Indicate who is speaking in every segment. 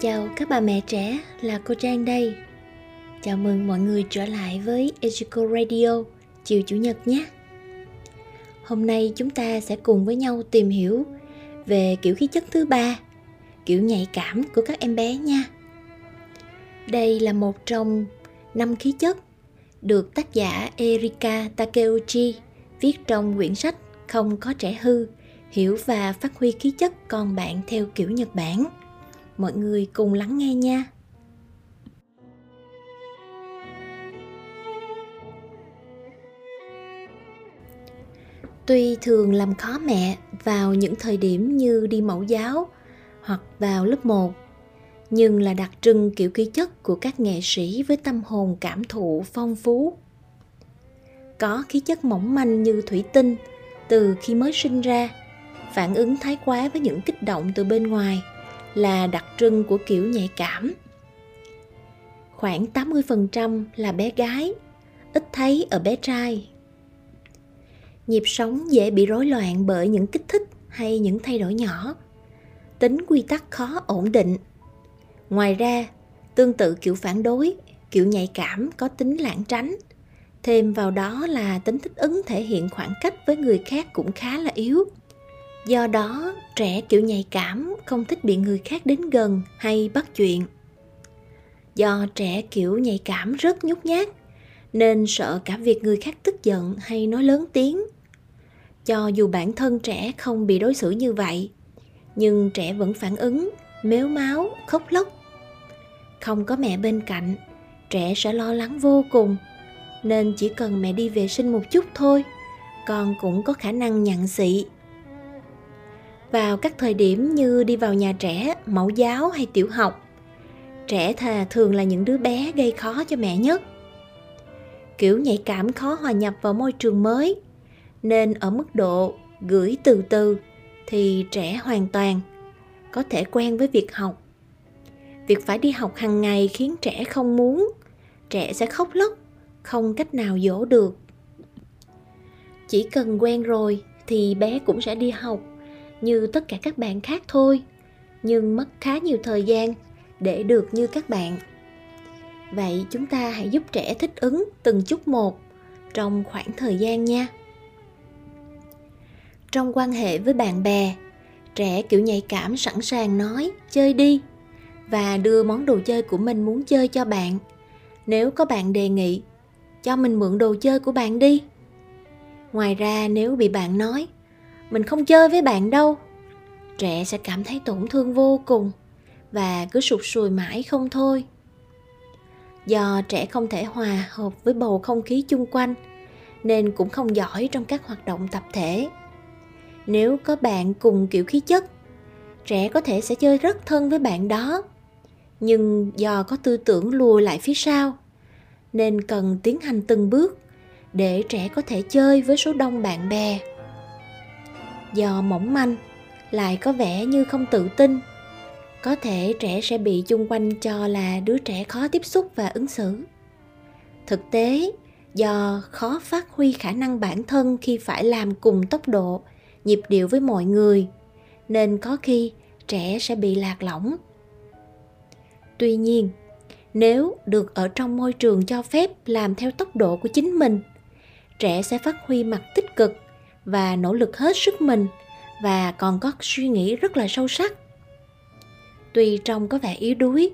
Speaker 1: Chào các bà mẹ trẻ, là cô Trang đây. Chào mừng mọi người trở lại với Educo Radio chiều chủ nhật nhé. Hôm nay chúng ta sẽ cùng với nhau tìm hiểu về kiểu khí chất thứ ba, kiểu nhạy cảm của các em bé nha. Đây là một trong năm khí chất được tác giả Erika Takeuchi viết trong quyển sách Không có trẻ hư, hiểu và phát huy khí chất con bạn theo kiểu Nhật Bản mọi người cùng lắng nghe nha. Tuy thường làm khó mẹ vào những thời điểm như đi mẫu giáo hoặc vào lớp 1 nhưng là đặc trưng kiểu ký chất của các nghệ sĩ với tâm hồn cảm thụ phong phú. Có khí chất mỏng manh như thủy tinh từ khi mới sinh ra, phản ứng thái quá với những kích động từ bên ngoài là đặc trưng của kiểu nhạy cảm. Khoảng 80% là bé gái, ít thấy ở bé trai. Nhịp sống dễ bị rối loạn bởi những kích thích hay những thay đổi nhỏ. Tính quy tắc khó ổn định. Ngoài ra, tương tự kiểu phản đối, kiểu nhạy cảm có tính lãng tránh. Thêm vào đó là tính thích ứng thể hiện khoảng cách với người khác cũng khá là yếu do đó, trẻ kiểu nhạy cảm không thích bị người khác đến gần hay bắt chuyện. Do trẻ kiểu nhạy cảm rất nhút nhát, nên sợ cả việc người khác tức giận hay nói lớn tiếng. Cho dù bản thân trẻ không bị đối xử như vậy, nhưng trẻ vẫn phản ứng, mếu máu, khóc lóc. Không có mẹ bên cạnh, trẻ sẽ lo lắng vô cùng, nên chỉ cần mẹ đi vệ sinh một chút thôi, con cũng có khả năng nhặn xị vào các thời điểm như đi vào nhà trẻ, mẫu giáo hay tiểu học. Trẻ thà thường là những đứa bé gây khó cho mẹ nhất. Kiểu nhạy cảm khó hòa nhập vào môi trường mới, nên ở mức độ gửi từ từ thì trẻ hoàn toàn có thể quen với việc học. Việc phải đi học hàng ngày khiến trẻ không muốn, trẻ sẽ khóc lóc, không cách nào dỗ được. Chỉ cần quen rồi thì bé cũng sẽ đi học như tất cả các bạn khác thôi, nhưng mất khá nhiều thời gian để được như các bạn. Vậy chúng ta hãy giúp trẻ thích ứng từng chút một trong khoảng thời gian nha. Trong quan hệ với bạn bè, trẻ kiểu nhạy cảm sẵn sàng nói, chơi đi và đưa món đồ chơi của mình muốn chơi cho bạn. Nếu có bạn đề nghị, cho mình mượn đồ chơi của bạn đi. Ngoài ra nếu bị bạn nói mình không chơi với bạn đâu. Trẻ sẽ cảm thấy tổn thương vô cùng và cứ sụt sùi mãi không thôi. Do trẻ không thể hòa hợp với bầu không khí chung quanh, nên cũng không giỏi trong các hoạt động tập thể. Nếu có bạn cùng kiểu khí chất, trẻ có thể sẽ chơi rất thân với bạn đó. Nhưng do có tư tưởng lùi lại phía sau, nên cần tiến hành từng bước để trẻ có thể chơi với số đông bạn bè do mỏng manh, lại có vẻ như không tự tin. Có thể trẻ sẽ bị chung quanh cho là đứa trẻ khó tiếp xúc và ứng xử. Thực tế, do khó phát huy khả năng bản thân khi phải làm cùng tốc độ, nhịp điệu với mọi người, nên có khi trẻ sẽ bị lạc lõng. Tuy nhiên, nếu được ở trong môi trường cho phép làm theo tốc độ của chính mình, trẻ sẽ phát huy mặt tích cực và nỗ lực hết sức mình và còn có suy nghĩ rất là sâu sắc. Tuy trông có vẻ yếu đuối,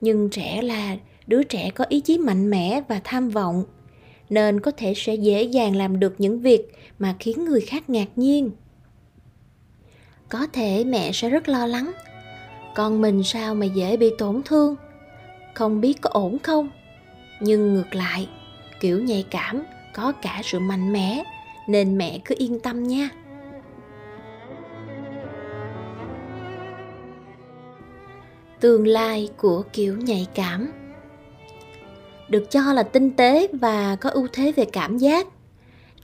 Speaker 1: nhưng trẻ là đứa trẻ có ý chí mạnh mẽ và tham vọng, nên có thể sẽ dễ dàng làm được những việc mà khiến người khác ngạc nhiên. Có thể mẹ sẽ rất lo lắng, con mình sao mà dễ bị tổn thương? Không biết có ổn không? Nhưng ngược lại, kiểu nhạy cảm có cả sự mạnh mẽ nên mẹ cứ yên tâm nha. Tương lai của kiểu nhạy cảm. Được cho là tinh tế và có ưu thế về cảm giác.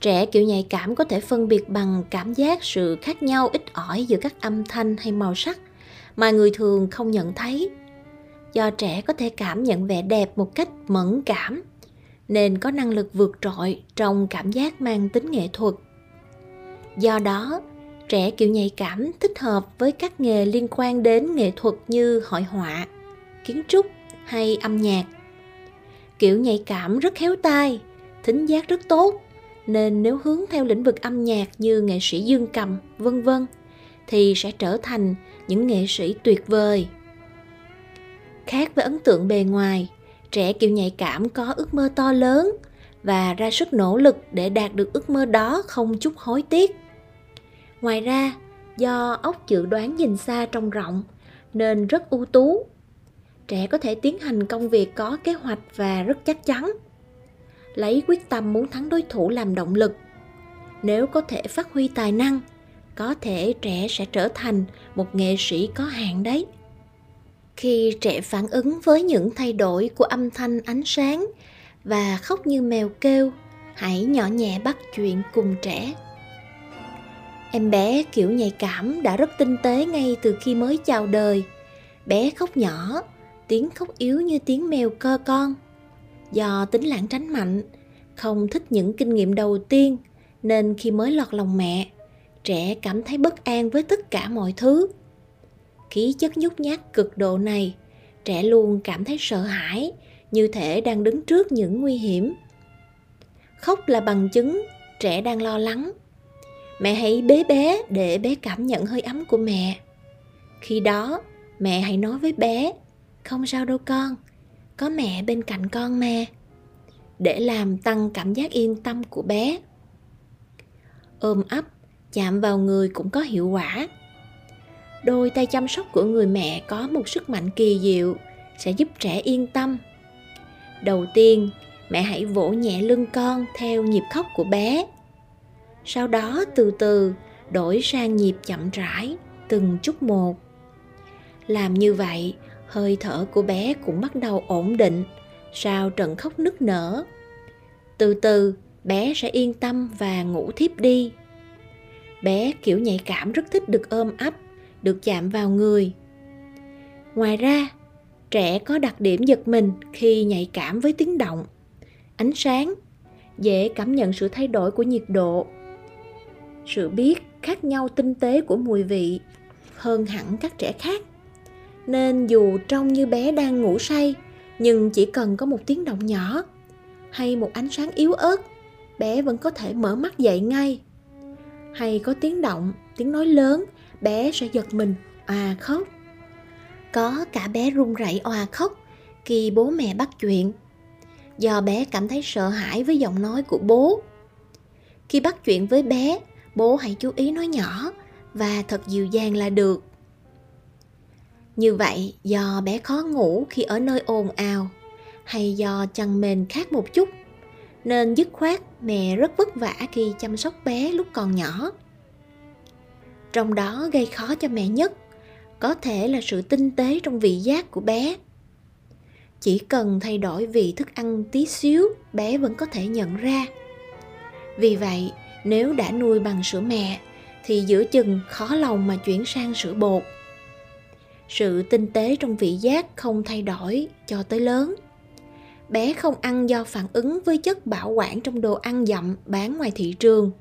Speaker 1: Trẻ kiểu nhạy cảm có thể phân biệt bằng cảm giác sự khác nhau, ít ỏi giữa các âm thanh hay màu sắc mà người thường không nhận thấy. Do trẻ có thể cảm nhận vẻ đẹp một cách mẫn cảm nên có năng lực vượt trội trong cảm giác mang tính nghệ thuật do đó trẻ kiểu nhạy cảm thích hợp với các nghề liên quan đến nghệ thuật như hội họa kiến trúc hay âm nhạc. Kiểu nhạy cảm rất khéo tai, thính giác rất tốt, nên nếu hướng theo lĩnh vực âm nhạc như nghệ sĩ dương cầm, vân vân thì sẽ trở thành những nghệ sĩ tuyệt vời. Khác với ấn tượng bề ngoài, trẻ kiểu nhạy cảm có ước mơ to lớn và ra sức nỗ lực để đạt được ước mơ đó không chút hối tiếc. Ngoài ra, do óc dự đoán nhìn xa trông rộng nên rất ưu tú. Trẻ có thể tiến hành công việc có kế hoạch và rất chắc chắn. Lấy quyết tâm muốn thắng đối thủ làm động lực. Nếu có thể phát huy tài năng, có thể trẻ sẽ trở thành một nghệ sĩ có hạn đấy. Khi trẻ phản ứng với những thay đổi của âm thanh ánh sáng và khóc như mèo kêu, hãy nhỏ nhẹ bắt chuyện cùng trẻ Em bé kiểu nhạy cảm đã rất tinh tế ngay từ khi mới chào đời. Bé khóc nhỏ, tiếng khóc yếu như tiếng mèo cơ con. Do tính lãng tránh mạnh, không thích những kinh nghiệm đầu tiên nên khi mới lọt lòng mẹ, trẻ cảm thấy bất an với tất cả mọi thứ. Khí chất nhút nhát cực độ này, trẻ luôn cảm thấy sợ hãi, như thể đang đứng trước những nguy hiểm. Khóc là bằng chứng trẻ đang lo lắng. Mẹ hãy bế bé để bé cảm nhận hơi ấm của mẹ. Khi đó mẹ hãy nói với bé không sao đâu con có mẹ bên cạnh con mà. Để làm tăng cảm giác yên tâm của bé. Ôm ấp chạm vào người cũng có hiệu quả đôi tay chăm sóc của người mẹ có một sức mạnh kỳ diệu, sẽ giúp trẻ yên tâm. Đầu tiên, mẹ hãy vỗ nhẹ lưng con theo nhịp khóc của bé. Sau đó, từ từ, đổi sang nhịp chậm rãi từng chút một. Làm như vậy, hơi thở của bé cũng bắt đầu ổn định, sau trận khóc nức nở. Từ từ, bé sẽ yên tâm và ngủ thiếp đi. Bé kiểu nhạy cảm rất thích được ôm ấp được chạm vào người. Ngoài ra, trẻ có đặc điểm giật mình khi nhạy cảm với tiếng động. Ánh sáng dễ cảm nhận sự thay đổi của nhiệt độ. Sự biết khác nhau tinh tế của mùi vị hơn hẳn các trẻ khác. Nên dù trông như bé đang ngủ say, nhưng chỉ cần có một tiếng động nhỏ hay một ánh sáng yếu ớt, bé vẫn có thể mở mắt dậy ngay. Hay có tiếng động, tiếng nói lớn bé sẽ giật mình à khóc. Có cả bé run rẩy òa khóc khi bố mẹ bắt chuyện. Do bé cảm thấy sợ hãi với giọng nói của bố. Khi bắt chuyện với bé, bố hãy chú ý nói nhỏ và thật dịu dàng là được. Như vậy, do bé khó ngủ khi ở nơi ồn ào hay do chăn mền khác một chút, nên dứt khoát mẹ rất vất vả khi chăm sóc bé lúc còn nhỏ trong đó gây khó cho mẹ nhất. Có thể là sự tinh tế trong vị giác của bé. Chỉ cần thay đổi vị thức ăn tí xíu, bé vẫn có thể nhận ra. Vì vậy, nếu đã nuôi bằng sữa mẹ, thì giữa chừng khó lòng mà chuyển sang sữa bột. Sự tinh tế trong vị giác không thay đổi cho tới lớn. Bé không ăn do phản ứng với chất bảo quản trong đồ ăn dặm bán ngoài thị trường.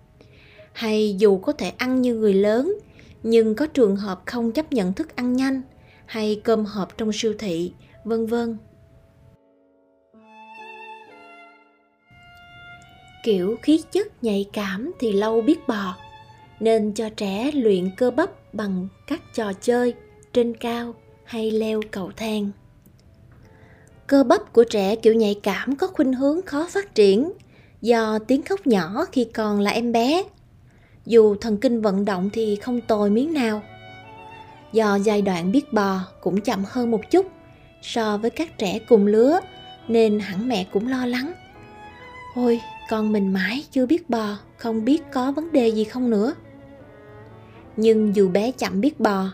Speaker 1: Hay dù có thể ăn như người lớn nhưng có trường hợp không chấp nhận thức ăn nhanh hay cơm hộp trong siêu thị, vân vân. Kiểu khí chất nhạy cảm thì lâu biết bò, nên cho trẻ luyện cơ bắp bằng các trò chơi trên cao hay leo cầu thang. Cơ bắp của trẻ kiểu nhạy cảm có khuynh hướng khó phát triển do tiếng khóc nhỏ khi còn là em bé dù thần kinh vận động thì không tồi miếng nào. Do giai đoạn biết bò cũng chậm hơn một chút so với các trẻ cùng lứa, nên hẳn mẹ cũng lo lắng. Ôi, con mình mãi chưa biết bò, không biết có vấn đề gì không nữa. Nhưng dù bé chậm biết bò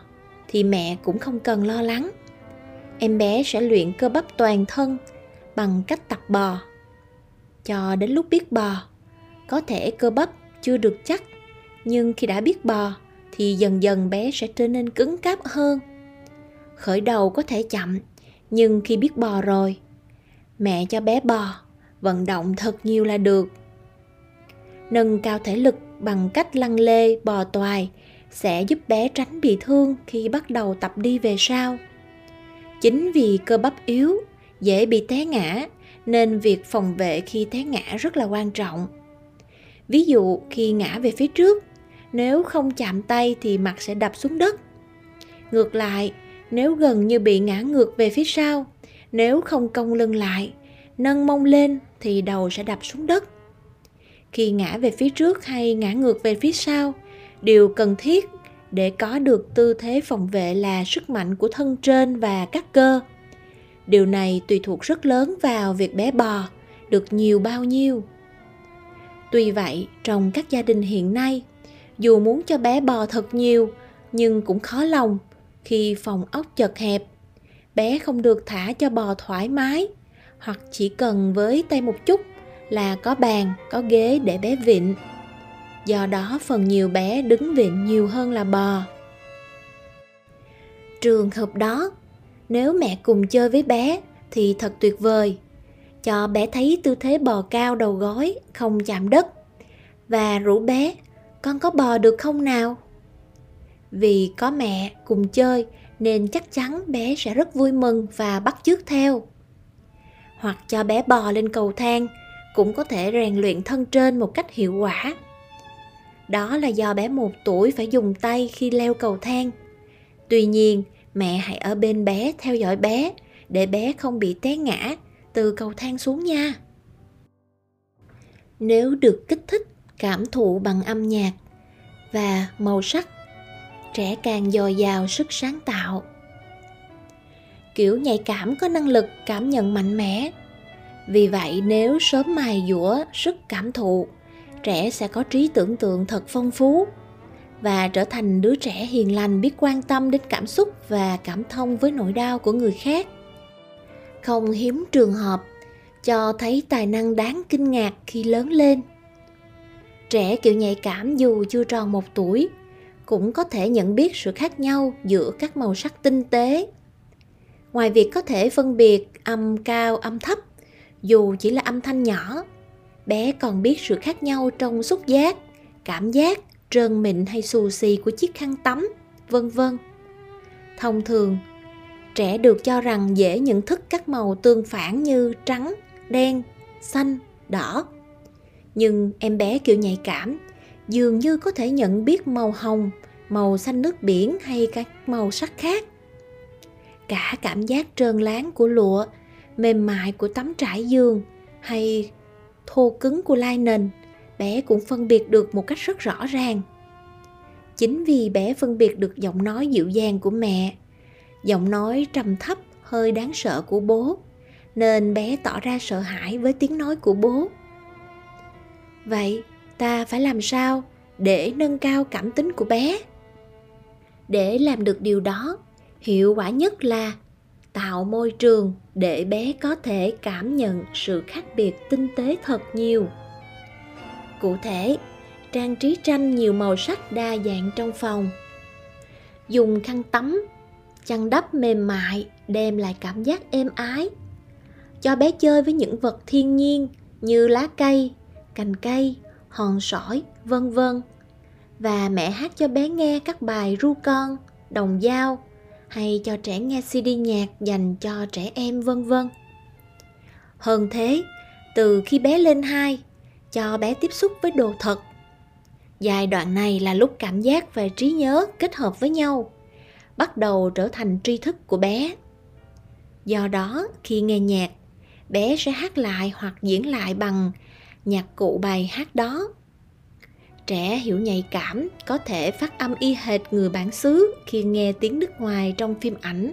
Speaker 1: thì mẹ cũng không cần lo lắng. Em bé sẽ luyện cơ bắp toàn thân bằng cách tập bò. Cho đến lúc biết bò, có thể cơ bắp chưa được chắc nhưng khi đã biết bò, thì dần dần bé sẽ trở nên cứng cáp hơn. Khởi đầu có thể chậm, nhưng khi biết bò rồi, mẹ cho bé bò, vận động thật nhiều là được. Nâng cao thể lực bằng cách lăn lê, bò toài sẽ giúp bé tránh bị thương khi bắt đầu tập đi về sau. Chính vì cơ bắp yếu, dễ bị té ngã, nên việc phòng vệ khi té ngã rất là quan trọng. Ví dụ khi ngã về phía trước nếu không chạm tay thì mặt sẽ đập xuống đất. Ngược lại, nếu gần như bị ngã ngược về phía sau, nếu không cong lưng lại, nâng mông lên thì đầu sẽ đập xuống đất. Khi ngã về phía trước hay ngã ngược về phía sau, điều cần thiết để có được tư thế phòng vệ là sức mạnh của thân trên và các cơ. Điều này tùy thuộc rất lớn vào việc bé bò, được nhiều bao nhiêu. Tuy vậy, trong các gia đình hiện nay dù muốn cho bé bò thật nhiều, nhưng cũng khó lòng khi phòng ốc chật hẹp. Bé không được thả cho bò thoải mái, hoặc chỉ cần với tay một chút là có bàn, có ghế để bé vịn. Do đó phần nhiều bé đứng vịn nhiều hơn là bò. Trường hợp đó, nếu mẹ cùng chơi với bé thì thật tuyệt vời. Cho bé thấy tư thế bò cao đầu gối, không chạm đất. Và rủ bé con có bò được không nào? Vì có mẹ cùng chơi nên chắc chắn bé sẽ rất vui mừng và bắt chước theo. Hoặc cho bé bò lên cầu thang cũng có thể rèn luyện thân trên một cách hiệu quả. Đó là do bé một tuổi phải dùng tay khi leo cầu thang. Tuy nhiên, mẹ hãy ở bên bé theo dõi bé để bé không bị té ngã từ cầu thang xuống nha. Nếu được kích thích cảm thụ bằng âm nhạc và màu sắc, trẻ càng dồi dào sức sáng tạo. Kiểu nhạy cảm có năng lực cảm nhận mạnh mẽ. Vì vậy, nếu sớm mài dũa sức cảm thụ, trẻ sẽ có trí tưởng tượng thật phong phú và trở thành đứa trẻ hiền lành biết quan tâm đến cảm xúc và cảm thông với nỗi đau của người khác. Không hiếm trường hợp cho thấy tài năng đáng kinh ngạc khi lớn lên trẻ kiểu nhạy cảm dù chưa tròn một tuổi, cũng có thể nhận biết sự khác nhau giữa các màu sắc tinh tế. Ngoài việc có thể phân biệt âm cao, âm thấp, dù chỉ là âm thanh nhỏ, bé còn biết sự khác nhau trong xúc giác, cảm giác, trơn mịn hay xù xì của chiếc khăn tắm, vân vân. Thông thường, trẻ được cho rằng dễ nhận thức các màu tương phản như trắng, đen, xanh, đỏ nhưng em bé kiểu nhạy cảm, dường như có thể nhận biết màu hồng, màu xanh nước biển hay các màu sắc khác. Cả cảm giác trơn láng của lụa, mềm mại của tấm trải giường hay thô cứng của lai nền, bé cũng phân biệt được một cách rất rõ ràng. Chính vì bé phân biệt được giọng nói dịu dàng của mẹ, giọng nói trầm thấp, hơi đáng sợ của bố, nên bé tỏ ra sợ hãi với tiếng nói của bố vậy, ta phải làm sao để nâng cao cảm tính của bé? Để làm được điều đó, hiệu quả nhất là tạo môi trường để bé có thể cảm nhận sự khác biệt tinh tế thật nhiều. Cụ thể, trang trí tranh nhiều màu sắc đa dạng trong phòng. Dùng khăn tắm, chăn đắp mềm mại đem lại cảm giác êm ái. Cho bé chơi với những vật thiên nhiên như lá cây cành cây, hòn sỏi, vân vân. Và mẹ hát cho bé nghe các bài ru con, đồng dao, hay cho trẻ nghe cd nhạc dành cho trẻ em, vân vân. Hơn thế, từ khi bé lên hai, cho bé tiếp xúc với đồ thật. Giai đoạn này là lúc cảm giác và trí nhớ kết hợp với nhau, bắt đầu trở thành tri thức của bé. Do đó, khi nghe nhạc, bé sẽ hát lại hoặc diễn lại bằng nhạc cụ bài hát đó. Trẻ hiểu nhạy cảm có thể phát âm y hệt người bản xứ khi nghe tiếng nước ngoài trong phim ảnh.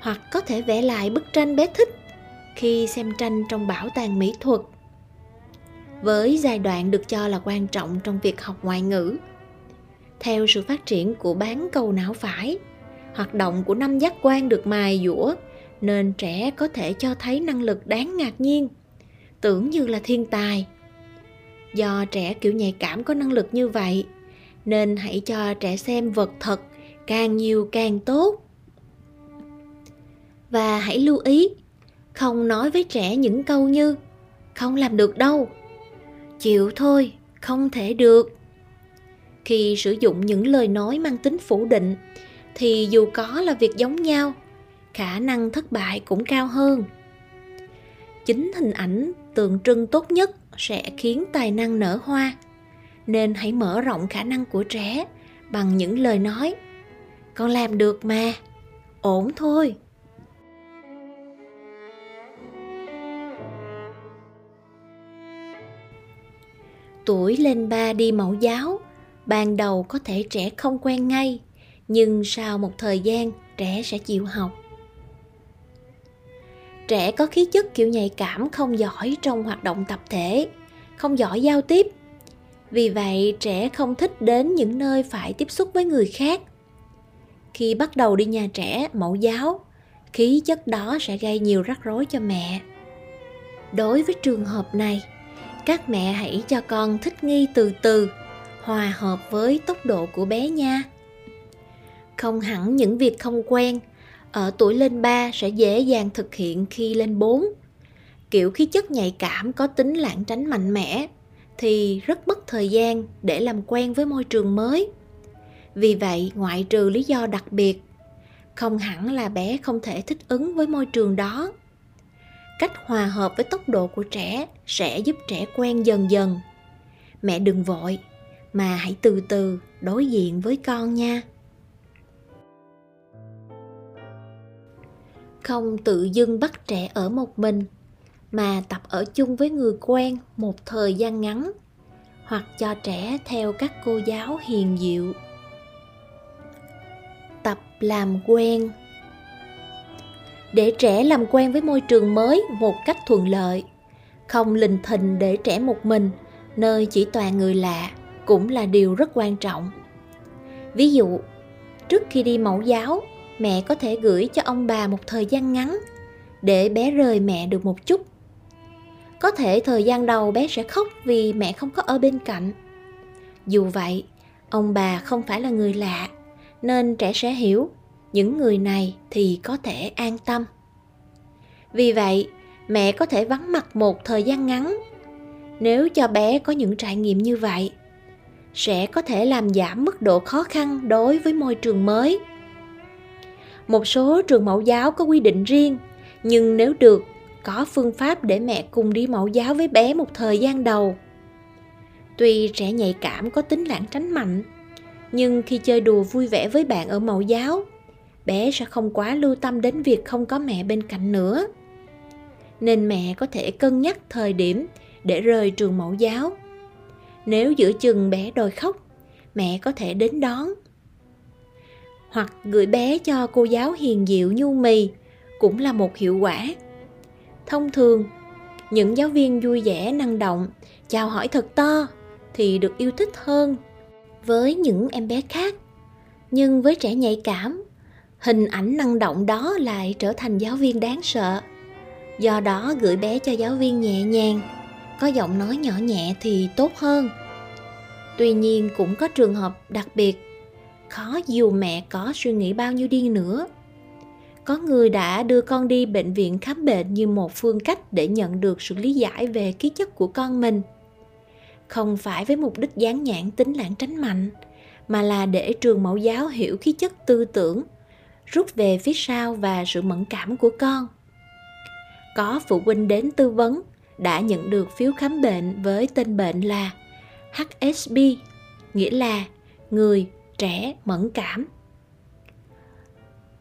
Speaker 1: Hoặc có thể vẽ lại bức tranh bé thích khi xem tranh trong bảo tàng mỹ thuật. Với giai đoạn được cho là quan trọng trong việc học ngoại ngữ, theo sự phát triển của bán cầu não phải, hoạt động của năm giác quan được mài dũa, nên trẻ có thể cho thấy năng lực đáng ngạc nhiên tưởng như là thiên tài. Do trẻ kiểu nhạy cảm có năng lực như vậy, nên hãy cho trẻ xem vật thật càng nhiều càng tốt. Và hãy lưu ý, không nói với trẻ những câu như, không làm được đâu. Chịu thôi, không thể được. Khi sử dụng những lời nói mang tính phủ định, thì dù có là việc giống nhau, khả năng thất bại cũng cao hơn. Chính hình ảnh tượng trưng tốt nhất sẽ khiến tài năng nở hoa. Nên hãy mở rộng khả năng của trẻ bằng những lời nói. Con làm được mà. Ổn thôi. Tuổi lên ba đi mẫu giáo, ban đầu có thể trẻ không quen ngay, nhưng sau một thời gian, trẻ sẽ chịu học trẻ có khí chất kiểu nhạy cảm không giỏi trong hoạt động tập thể, không giỏi giao tiếp. Vì vậy, trẻ không thích đến những nơi phải tiếp xúc với người khác. Khi bắt đầu đi nhà trẻ, mẫu giáo, khí chất đó sẽ gây nhiều rắc rối cho mẹ. Đối với trường hợp này, các mẹ hãy cho con thích nghi từ từ, hòa hợp với tốc độ của bé nha. Không hẳn những việc không quen ở tuổi lên 3 sẽ dễ dàng thực hiện khi lên 4. Kiểu khí chất nhạy cảm có tính lảng tránh mạnh mẽ thì rất mất thời gian để làm quen với môi trường mới. Vì vậy, ngoại trừ lý do đặc biệt, không hẳn là bé không thể thích ứng với môi trường đó. Cách hòa hợp với tốc độ của trẻ sẽ giúp trẻ quen dần dần. Mẹ đừng vội, mà hãy từ từ đối diện với con nha. Không tự dưng bắt trẻ ở một mình, mà tập ở chung với người quen một thời gian ngắn, hoặc cho trẻ theo các cô giáo hiền diệu tập làm quen. Để trẻ làm quen với môi trường mới một cách thuận lợi, không lình thình để trẻ một mình, nơi chỉ toàn người lạ cũng là điều rất quan trọng. Ví dụ, trước khi đi mẫu giáo mẹ có thể gửi cho ông bà một thời gian ngắn để bé rời mẹ được một chút. Có thể thời gian đầu bé sẽ khóc vì mẹ không có ở bên cạnh. Dù vậy, ông bà không phải là người lạ, nên trẻ sẽ hiểu những người này thì có thể an tâm. Vì vậy, mẹ có thể vắng mặt một thời gian ngắn. Nếu cho bé có những trải nghiệm như vậy, sẽ có thể làm giảm mức độ khó khăn đối với môi trường mới một số trường mẫu giáo có quy định riêng, nhưng nếu được, có phương pháp để mẹ cùng đi mẫu giáo với bé một thời gian đầu. Tuy trẻ nhạy cảm có tính lãng tránh mạnh, nhưng khi chơi đùa vui vẻ với bạn ở mẫu giáo, bé sẽ không quá lưu tâm đến việc không có mẹ bên cạnh nữa. Nên mẹ có thể cân nhắc thời điểm để rời trường mẫu giáo. Nếu giữa chừng bé đòi khóc, mẹ có thể đến đón hoặc gửi bé cho cô giáo hiền diệu nhu mì cũng là một hiệu quả. Thông thường, những giáo viên vui vẻ, năng động, chào hỏi thật to thì được yêu thích hơn với những em bé khác. Nhưng với trẻ nhạy cảm, hình ảnh năng động đó lại trở thành giáo viên đáng sợ. Do đó, gửi bé cho giáo viên nhẹ nhàng, có giọng nói nhỏ nhẹ thì tốt hơn. Tuy nhiên, cũng có trường hợp đặc biệt khó dù mẹ có suy nghĩ bao nhiêu đi nữa. Có người đã đưa con đi bệnh viện khám bệnh như một phương cách để nhận được sự lý giải về ký chất của con mình. Không phải với mục đích dán nhãn tính lãng tránh mạnh mà là để trường mẫu giáo hiểu khí chất tư tưởng rút về phía sau và sự mẫn cảm của con. Có phụ huynh đến tư vấn đã nhận được phiếu khám bệnh với tên bệnh là HSB, nghĩa là người trẻ, mẫn cảm.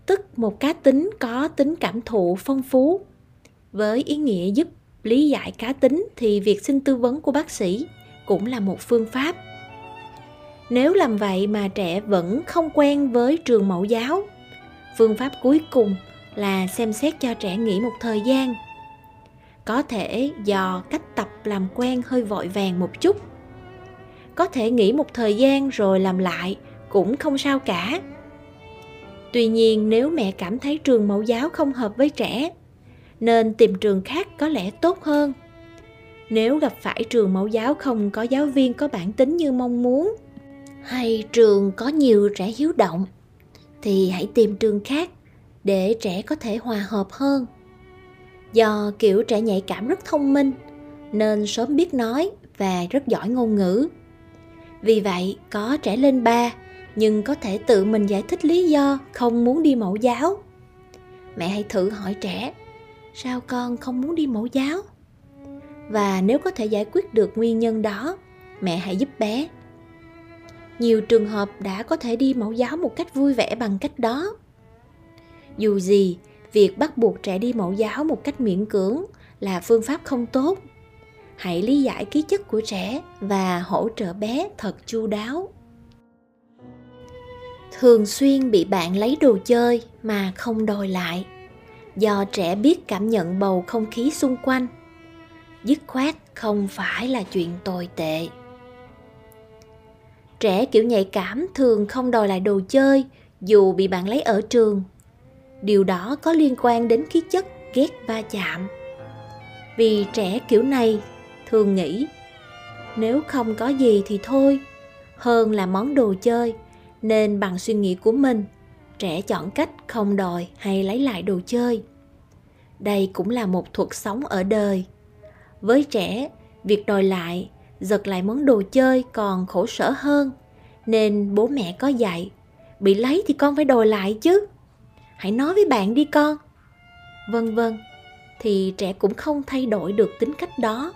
Speaker 1: Tức một cá tính có tính cảm thụ phong phú, với ý nghĩa giúp lý giải cá tính thì việc xin tư vấn của bác sĩ cũng là một phương pháp. Nếu làm vậy mà trẻ vẫn không quen với trường mẫu giáo, phương pháp cuối cùng là xem xét cho trẻ nghỉ một thời gian. Có thể do cách tập làm quen hơi vội vàng một chút. Có thể nghỉ một thời gian rồi làm lại cũng không sao cả. Tuy nhiên, nếu mẹ cảm thấy trường mẫu giáo không hợp với trẻ, nên tìm trường khác có lẽ tốt hơn. Nếu gặp phải trường mẫu giáo không có giáo viên có bản tính như mong muốn, hay trường có nhiều trẻ hiếu động, thì hãy tìm trường khác để trẻ có thể hòa hợp hơn. Do kiểu trẻ nhạy cảm rất thông minh, nên sớm biết nói và rất giỏi ngôn ngữ. Vì vậy, có trẻ lên ba nhưng có thể tự mình giải thích lý do không muốn đi mẫu giáo. Mẹ hãy thử hỏi trẻ, sao con không muốn đi mẫu giáo? Và nếu có thể giải quyết được nguyên nhân đó, mẹ hãy giúp bé. Nhiều trường hợp đã có thể đi mẫu giáo một cách vui vẻ bằng cách đó. Dù gì, việc bắt buộc trẻ đi mẫu giáo một cách miễn cưỡng là phương pháp không tốt. Hãy lý giải ký chất của trẻ và hỗ trợ bé thật chu đáo thường xuyên bị bạn lấy đồ chơi mà không đòi lại. Do trẻ biết cảm nhận bầu không khí xung quanh, dứt khoát không phải là chuyện tồi tệ. Trẻ kiểu nhạy cảm thường không đòi lại đồ chơi dù bị bạn lấy ở trường. Điều đó có liên quan đến khí chất ghét va chạm. Vì trẻ kiểu này thường nghĩ, nếu không có gì thì thôi, hơn là món đồ chơi nên bằng suy nghĩ của mình, trẻ chọn cách không đòi hay lấy lại đồ chơi. Đây cũng là một thuật sống ở đời. Với trẻ, việc đòi lại, giật lại món đồ chơi còn khổ sở hơn, nên bố mẹ có dạy, bị lấy thì con phải đòi lại chứ. Hãy nói với bạn đi con. Vân vân, thì trẻ cũng không thay đổi được tính cách đó.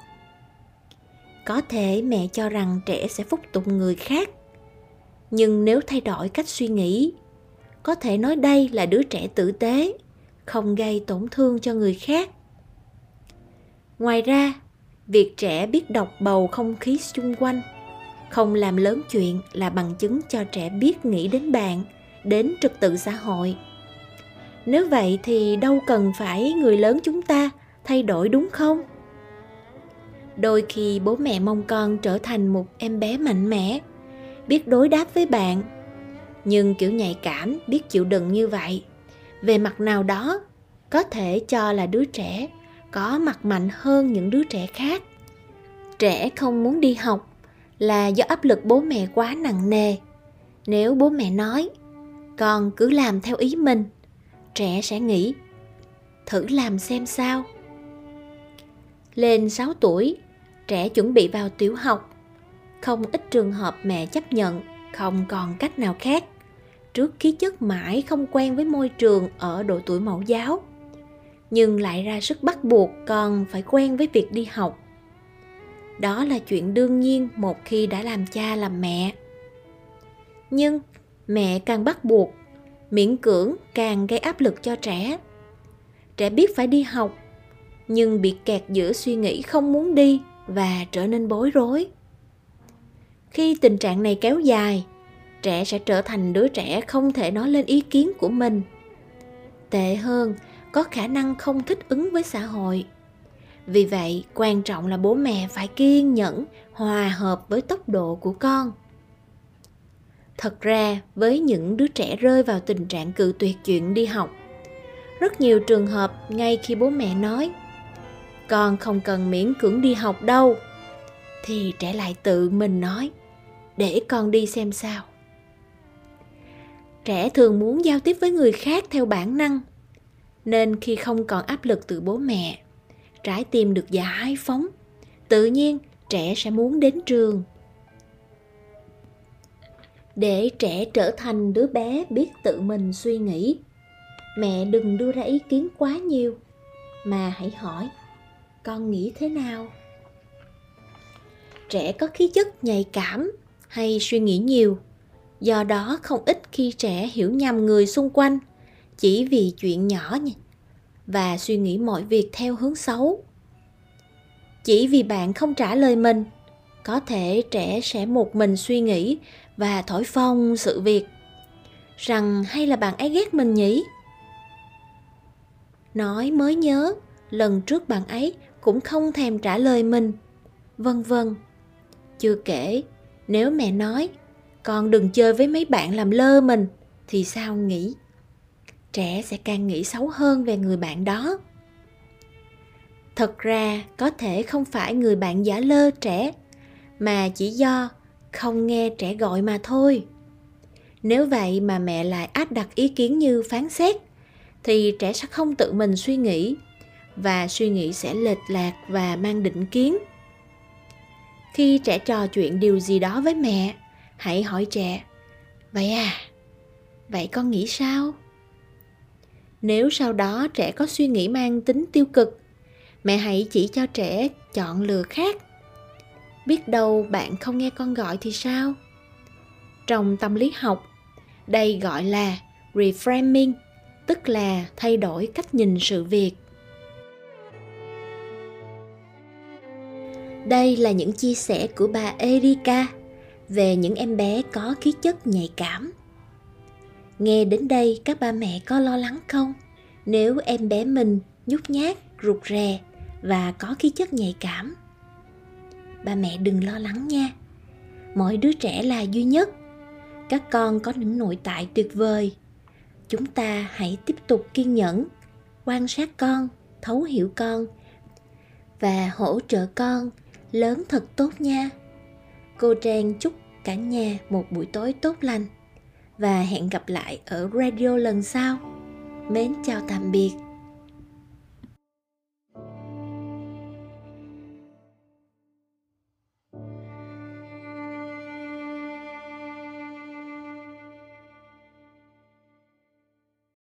Speaker 1: Có thể mẹ cho rằng trẻ sẽ phúc tụng người khác nhưng nếu thay đổi cách suy nghĩ, có thể nói đây là đứa trẻ tử tế, không gây tổn thương cho người khác. Ngoài ra, việc trẻ biết đọc bầu không khí xung quanh, không làm lớn chuyện là bằng chứng cho trẻ biết nghĩ đến bạn, đến trật tự xã hội. Nếu vậy thì đâu cần phải người lớn chúng ta thay đổi đúng không? Đôi khi bố mẹ mong con trở thành một em bé mạnh mẽ biết đối đáp với bạn. Nhưng kiểu nhạy cảm biết chịu đựng như vậy, về mặt nào đó có thể cho là đứa trẻ có mặt mạnh hơn những đứa trẻ khác. Trẻ không muốn đi học là do áp lực bố mẹ quá nặng nề. Nếu bố mẹ nói, con cứ làm theo ý mình, trẻ sẽ nghĩ, thử làm xem sao. Lên 6 tuổi, trẻ chuẩn bị vào tiểu học không ít trường hợp mẹ chấp nhận, không còn cách nào khác. Trước khí chất mãi không quen với môi trường ở độ tuổi mẫu giáo. Nhưng lại ra sức bắt buộc con phải quen với việc đi học. Đó là chuyện đương nhiên một khi đã làm cha làm mẹ. Nhưng mẹ càng bắt buộc, miễn cưỡng càng gây áp lực cho trẻ. Trẻ biết phải đi học, nhưng bị kẹt giữa suy nghĩ không muốn đi và trở nên bối rối khi tình trạng này kéo dài, trẻ sẽ trở thành đứa trẻ không thể nói lên ý kiến của mình. Tệ hơn, có khả năng không thích ứng với xã hội. Vì vậy, quan trọng là bố mẹ phải kiên nhẫn, hòa hợp với tốc độ của con. Thật ra, với những đứa trẻ rơi vào tình trạng cự tuyệt chuyện đi học, rất nhiều trường hợp ngay khi bố mẹ nói, con không cần miễn cưỡng đi học đâu, thì trẻ lại tự mình nói để con đi xem sao. Trẻ thường muốn giao tiếp với người khác theo bản năng, nên khi không còn áp lực từ bố mẹ, trái tim được giải phóng, tự nhiên trẻ sẽ muốn đến trường. Để trẻ trở thành đứa bé biết tự mình suy nghĩ, mẹ đừng đưa ra ý kiến quá nhiều, mà hãy hỏi, con nghĩ thế nào? Trẻ có khí chất nhạy cảm hay suy nghĩ nhiều. Do đó không ít khi trẻ hiểu nhầm người xung quanh, chỉ vì chuyện nhỏ và suy nghĩ mọi việc theo hướng xấu. Chỉ vì bạn không trả lời mình, có thể trẻ sẽ một mình suy nghĩ và thổi phồng sự việc. Rằng hay là bạn ấy ghét mình nhỉ? Nói mới nhớ, lần trước bạn ấy cũng không thèm trả lời mình. Vân vân. Chưa kể nếu mẹ nói, con đừng chơi với mấy bạn làm lơ mình, thì sao nghĩ? Trẻ sẽ càng nghĩ xấu hơn về người bạn đó. Thật ra, có thể không phải người bạn giả lơ trẻ, mà chỉ do không nghe trẻ gọi mà thôi. Nếu vậy mà mẹ lại áp đặt ý kiến như phán xét, thì trẻ sẽ không tự mình suy nghĩ, và suy nghĩ sẽ lệch lạc và mang định kiến khi trẻ trò chuyện điều gì đó với mẹ. Hãy hỏi trẻ, vậy à vậy con nghĩ sao? Nếu sau đó trẻ có suy nghĩ mang tính tiêu cực, mẹ hãy chỉ cho trẻ chọn lựa khác. Biết đâu bạn không nghe con gọi thì sao? Trong tâm lý học, đây gọi là reframing, tức là thay đổi cách nhìn sự việc. Đây là những chia sẻ của bà erika về những em bé có khí chất nhạy cảm. Nghe đến đây, các ba mẹ có lo lắng không? Nếu em bé mình nhút nhát, rụt rè và có khí chất nhạy cảm, ba mẹ đừng lo lắng nha. Mỗi đứa trẻ là duy nhất. Các con có những nội tại tuyệt vời. Chúng ta hãy tiếp tục kiên nhẫn, quan sát con, thấu hiểu con và hỗ trợ con lớn thật tốt nha. Cô trang chúc cả nhà một buổi tối tốt lành và hẹn gặp lại ở radio lần sau. Mến chào tạm biệt.